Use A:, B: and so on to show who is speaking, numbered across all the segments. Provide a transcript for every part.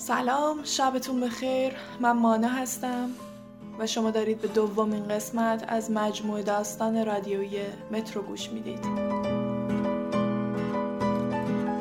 A: سلام شبتون بخیر. من مانا هستم و شما دارید به دومین قسمت از مجموعه داستان رادیویی مترو گوش می‌دید.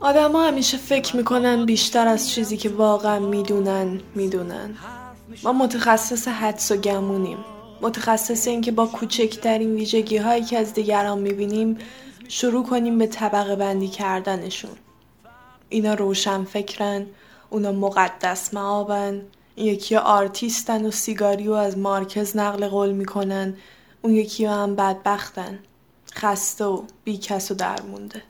A: آدم ها همیشه فکر می‌کنن بیشتر از چیزی که واقعا می‌دونن می‌دونن. ما متخصص حدس و گمونیم. متخصص این که با کوچکترین ویژگی هایی که از دیگران می‌بینیم شروع کنیم به طبقه بندی کردنشون. اینا روشن فکرن اونا مقدس معابن یکی آرتیستن و سیگاری و از مارکز نقل قول می‌کنن اون یکی هم بدبختن. خسته و بیکس و درمونده.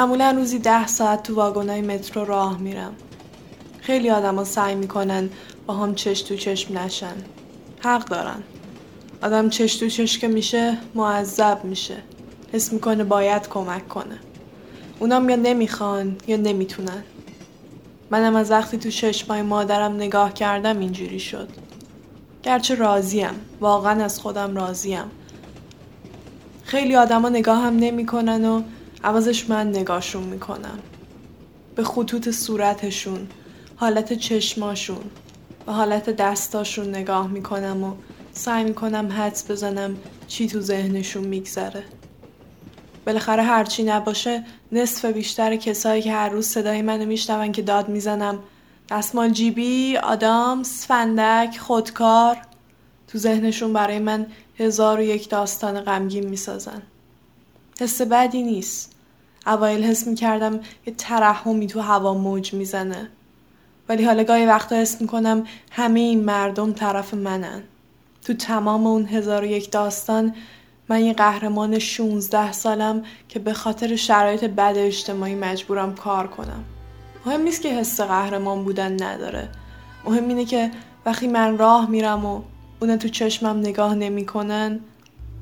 A: معمولا روزی ده ساعت تو واگنای مترو راه میرم. خیلی آدما سعی می‌کنن با هم چش تو چشم نشن. حق دارن. آدم چش تو چشم که میشه معذب میشه. حس می‌کنه باید کمک کنه. اونام یا نمی‌خوان یا نمی‌تونن. منم از وقتی تو چشمای مادرم نگاه کردم اینجوری شد. گرچه راضیم. واقعا از خودم راضیم. خیلی آدما نگاه هم نمی‌کنن و عوضش من نگاهشون می‌کنم. به خطوط صورتشون حالت چشماشون و حالت دستاشون نگاه می‌کنم و سعی می‌کنم حدس بزنم چی تو ذهنشون میگذره. بالاخره هرچی نباشه نصف بیشتر کسایی که هر روز صدای منو میشنون که داد می‌زنم. دستمال جیبی، آدامس، فندک، خودکار. تو ذهنشون برای من هزار و یک داستان غمگین می‌سازن. حس بدی نیست. اوایل حس می‌کردم یه ترحمی تو هوا موج می‌زنه. ولی حالا گاهی وقتا حس می‌کنم همه این مردم طرف منن. تو تمام اون هزار و یک داستان من یه قهرمان 16 سالم که به خاطر شرایط بد اجتماعی مجبورم کار کنم. مهم نیست که حس قهرمان بودن نداره. مهم اینه که وقتی من راه میرم و اونا تو چشمم نگاه نمی‌کنن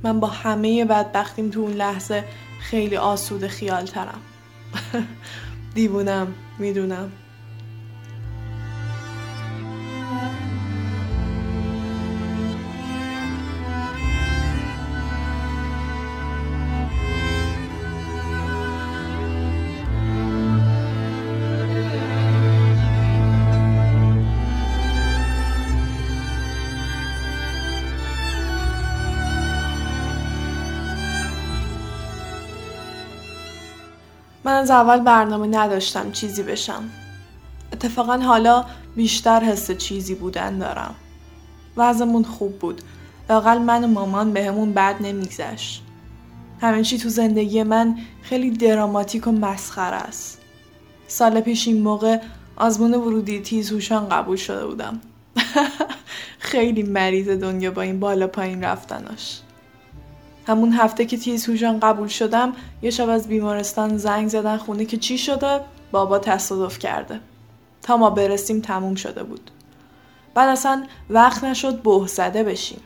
A: من با همه بدبختیم تو اون لحظه خیلی آسود خیال ترم دیوونم می‌دونم. از اول برنامه نداشتم چیزی بشم. اتفاقا حالا بیشتر حس چیزی بودن دارم. وضعمون خوب بود. لاقل من و مامان بهمون به بد نمیگذشت. همه چی تو زندگی من خیلی دراماتیک و مسخره است. سال پیش این موقع آزمون ورودی تیزهوشان قبول شده بودم. خیلی مریض دنیا با این بالا پایین رفتناش همون هفته که تیز هوشان قبول شدم یه شب از بیمارستان زنگ زدن خونه که چی شده؟ بابا تصادف کرده. تا ما برسیم تموم شده بود. بعد اصلا وقت نشد بوه زده بشیم.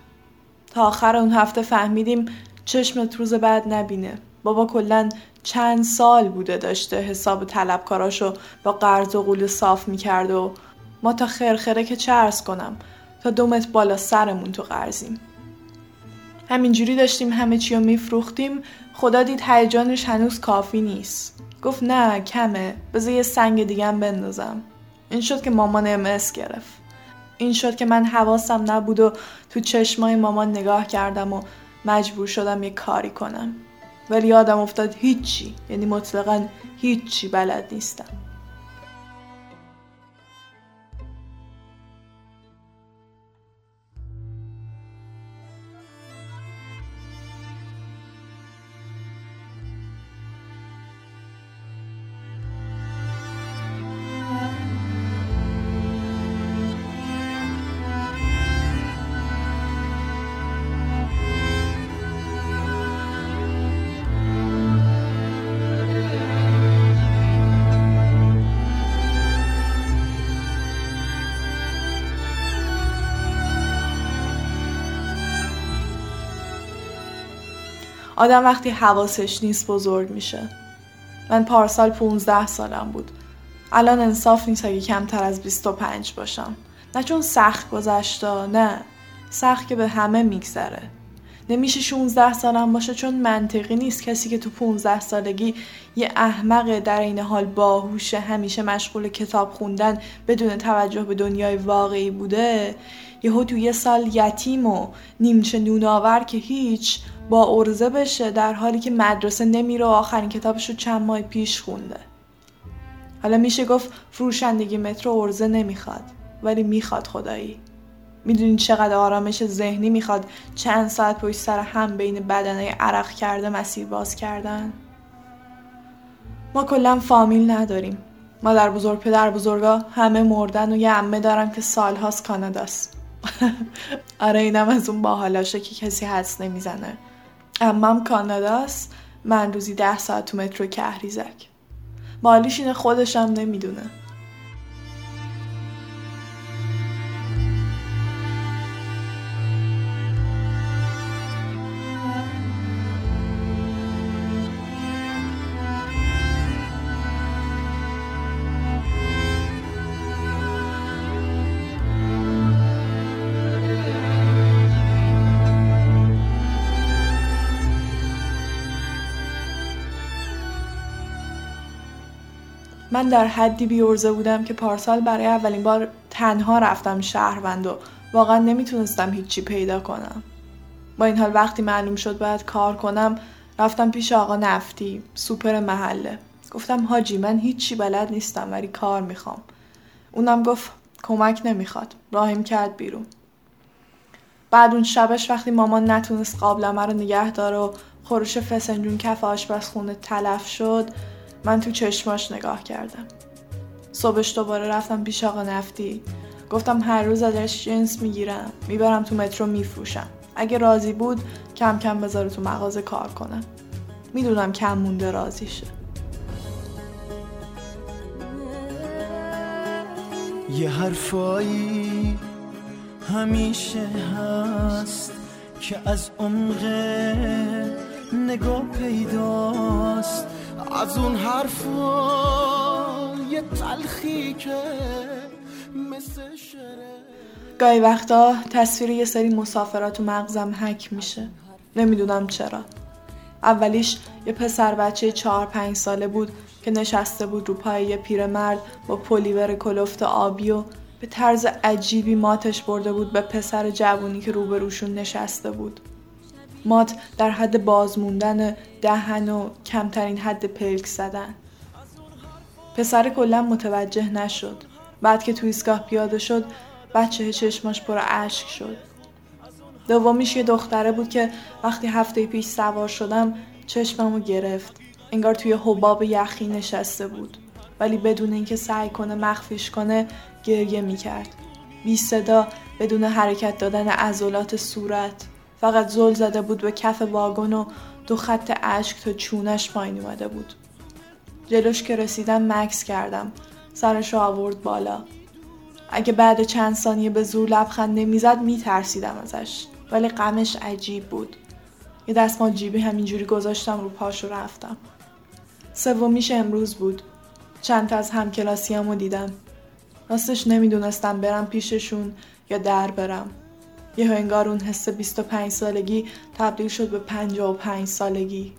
A: تا آخر اون هفته فهمیدیم چشمت روز بعد نبینه. بابا کلا چند سال بوده داشته حساب طلبکاراشو با قرض و قول صاف می‌کرد و ما تا خرخره که چه کنم تا دومت بالا سرمون تو قرضیم همینجوری داشتیم همه چی رو میفروختیم. خدا دید هیجانش هنوز کافی نیست. گفت نه کمه. بذار یه سنگ دیگه هم بندازم. این شد که مامان ام گرفت. این شد که من حواسم نبود و تو چشمای مامان نگاه کردم و مجبور شدم یه کاری کنم. ولی یادم افتاد هیچی. یعنی مطلقا هیچی بلد نیستم. آدم وقتی حواسش نیست بزرگ میشه. من پارسال 15 سالم بود. الان انصاف نیست اگه کمتر از 25 باشم. نه چون سخت گذشته نه. سخت که به همه میگذره. نمیشه 16 سالم باشه چون منطقی نیست. کسی که تو 15 سالگی یه احمق در این حال باهوشه همیشه مشغول کتاب خوندن بدون توجه به دنیای واقعی بوده یهو تو یه سال یتیم و نیمچه نوناور که هیچ با ارزه بشه در حالی که مدرسه نمیره و آخرین کتابش رو چند ماه پیش خونده. حالا میشه گفت فروشندگی مترو ارزه نمی‌خواد ولی می‌خواد خدایی. می‌دونید چقدر آرامش ذهنی می‌خواد چند ساعت پشت سر هم بین بدنهای عرق کرده مسیر باز کردن؟ ما کلا فامیل نداریم. مادر بزرگ پدر بزرگا همه مردن و یه عمه دارم که سالهاست کاناداست. آره اینم از اون باحالاشه که کسی حدس نمی‌زنه. امم کاناداست من روزی ده ساعت تو مترو کهریزک مالیش اینه خودشم نمی‌دونه من در حدی بیورزه بودم که پارسال برای اولین بار تنها رفتم شهروند و واقعا نمی‌تونستم هیچی پیدا کنم. با این حال وقتی معلوم شد باید کار کنم رفتم پیش آقا نفتی سوپر محله. گفتم حاجی من هیچی بلد نیستم ولی کار می‌خوام. اونم گفت کمک نمی‌خواد راهیم کرد بیرون. بعد اون شبش وقتی مامان نتونست قابلمه رو نگه داره و خورش فسنجون کف آشپزخونه تلف شد من تو چشماش نگاه کردم. صبحش دوباره رفتم پیش آقا نفتی. گفتم هر روز ازش جنس می‌گیرم. می‌برم تو مترو میفروشم. اگه راضی بود کم کم بذاره تو مغازه کار کنم. می‌دونم کم مونده راضیشه.
B: یه حرفایی همیشه هست که از عمق نگاه پیداست. از اون حرفا یه تلخی که مثل شره
A: گاهی وقتا تصویر یه سری مسافرات تو مغزم حک میشه. نمی‌دونم چرا. اولیش یه پسر بچه چهار پنج ساله بود که نشسته بود رو پای یه پیرمرد با پلیور کلفت آبی و به طرز عجیبی ماتش برده بود به پسر جوونی که روبروشون نشسته بود. مات در حد بازموندن دهن و کمترین حد پلک زدن. پسر کلا متوجه نشد. بعد که تو ایستگاه پیاده شد بچه چشماش پر اشک شد. دومیش یه دختره بود که وقتی هفته پیش سوار شدم چشممو گرفت. انگار توی حباب یخی نشسته بود. ولی بدون اینکه سعی کنه مخفیش کنه گریه می‌کرد. بی صدا بدون حرکت دادن عضلات صورت. فقط زل زده بود به کف واگن و دو خط اشک تا چونش پایین اومده بود. جلوش که رسیدم مکس کردم. سرش آورد بالا. اگه بعد چند ثانیه به زور لبخند نمی‌زد میترسیدم ازش. ولی غمش عجیب بود. یه دستمال جیبی همینجوری گذاشتم رو پاش و رفتم. سومیش امروز بود. چند تا از همکلاسیامو دیدم. راستش نمی‌دونستم برم پیششون یا در برم. یه انگار اون حس 25 سالگی تبدیل شد به 55 سالگی.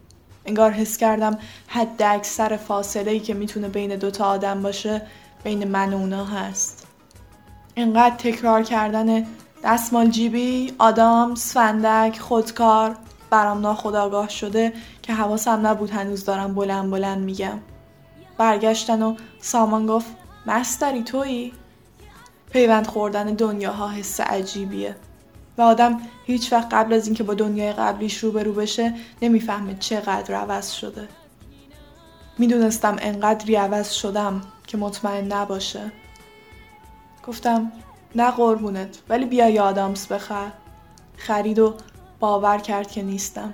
A: انگار حس کردم حد اکثر فاصله ای که می‌تونه بین دوتا آدم باشه بین من و اونا هست. انقدر تکرار کردن دستمال جیبی، آدام، سفندک، خودکار برام ناخداگاه شده که حواسم نبود هنوز دارم بلند بلند میگم. برگشتن و سامان گفت مستری تویی؟ پیوند خوردن دنیاها حس عجیبیه. و آدم هیچ وقت قبل از اینکه با دنیای قبلیش روبرو بشه نمی‌فهمه چقدر عوض شده. می‌دونستم انقدری عوض شدم که مطمئن نباشه. گفتم نه قربونت ولی بیا یه آدامس بخر. خرید و باور کرد که نیستم.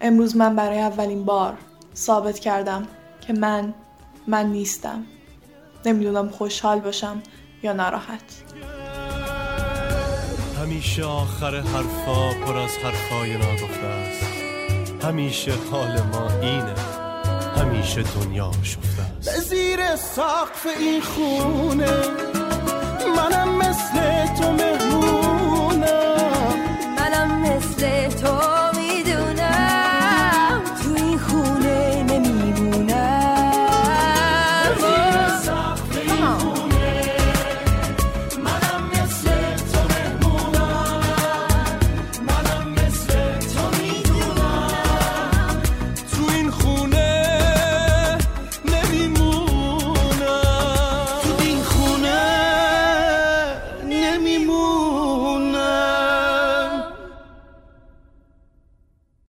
A: امروز من برای اولین بار ثابت کردم که من من نیستم. نمی‌دونم خوشحال باشم یا ناراحت.
C: همیشه آخر حرفا پر از حرفای ناگفته است. همیشه حال ما اینه. همیشه دنیا شفته
B: است. به زیر سقف این خونه منم مثل تو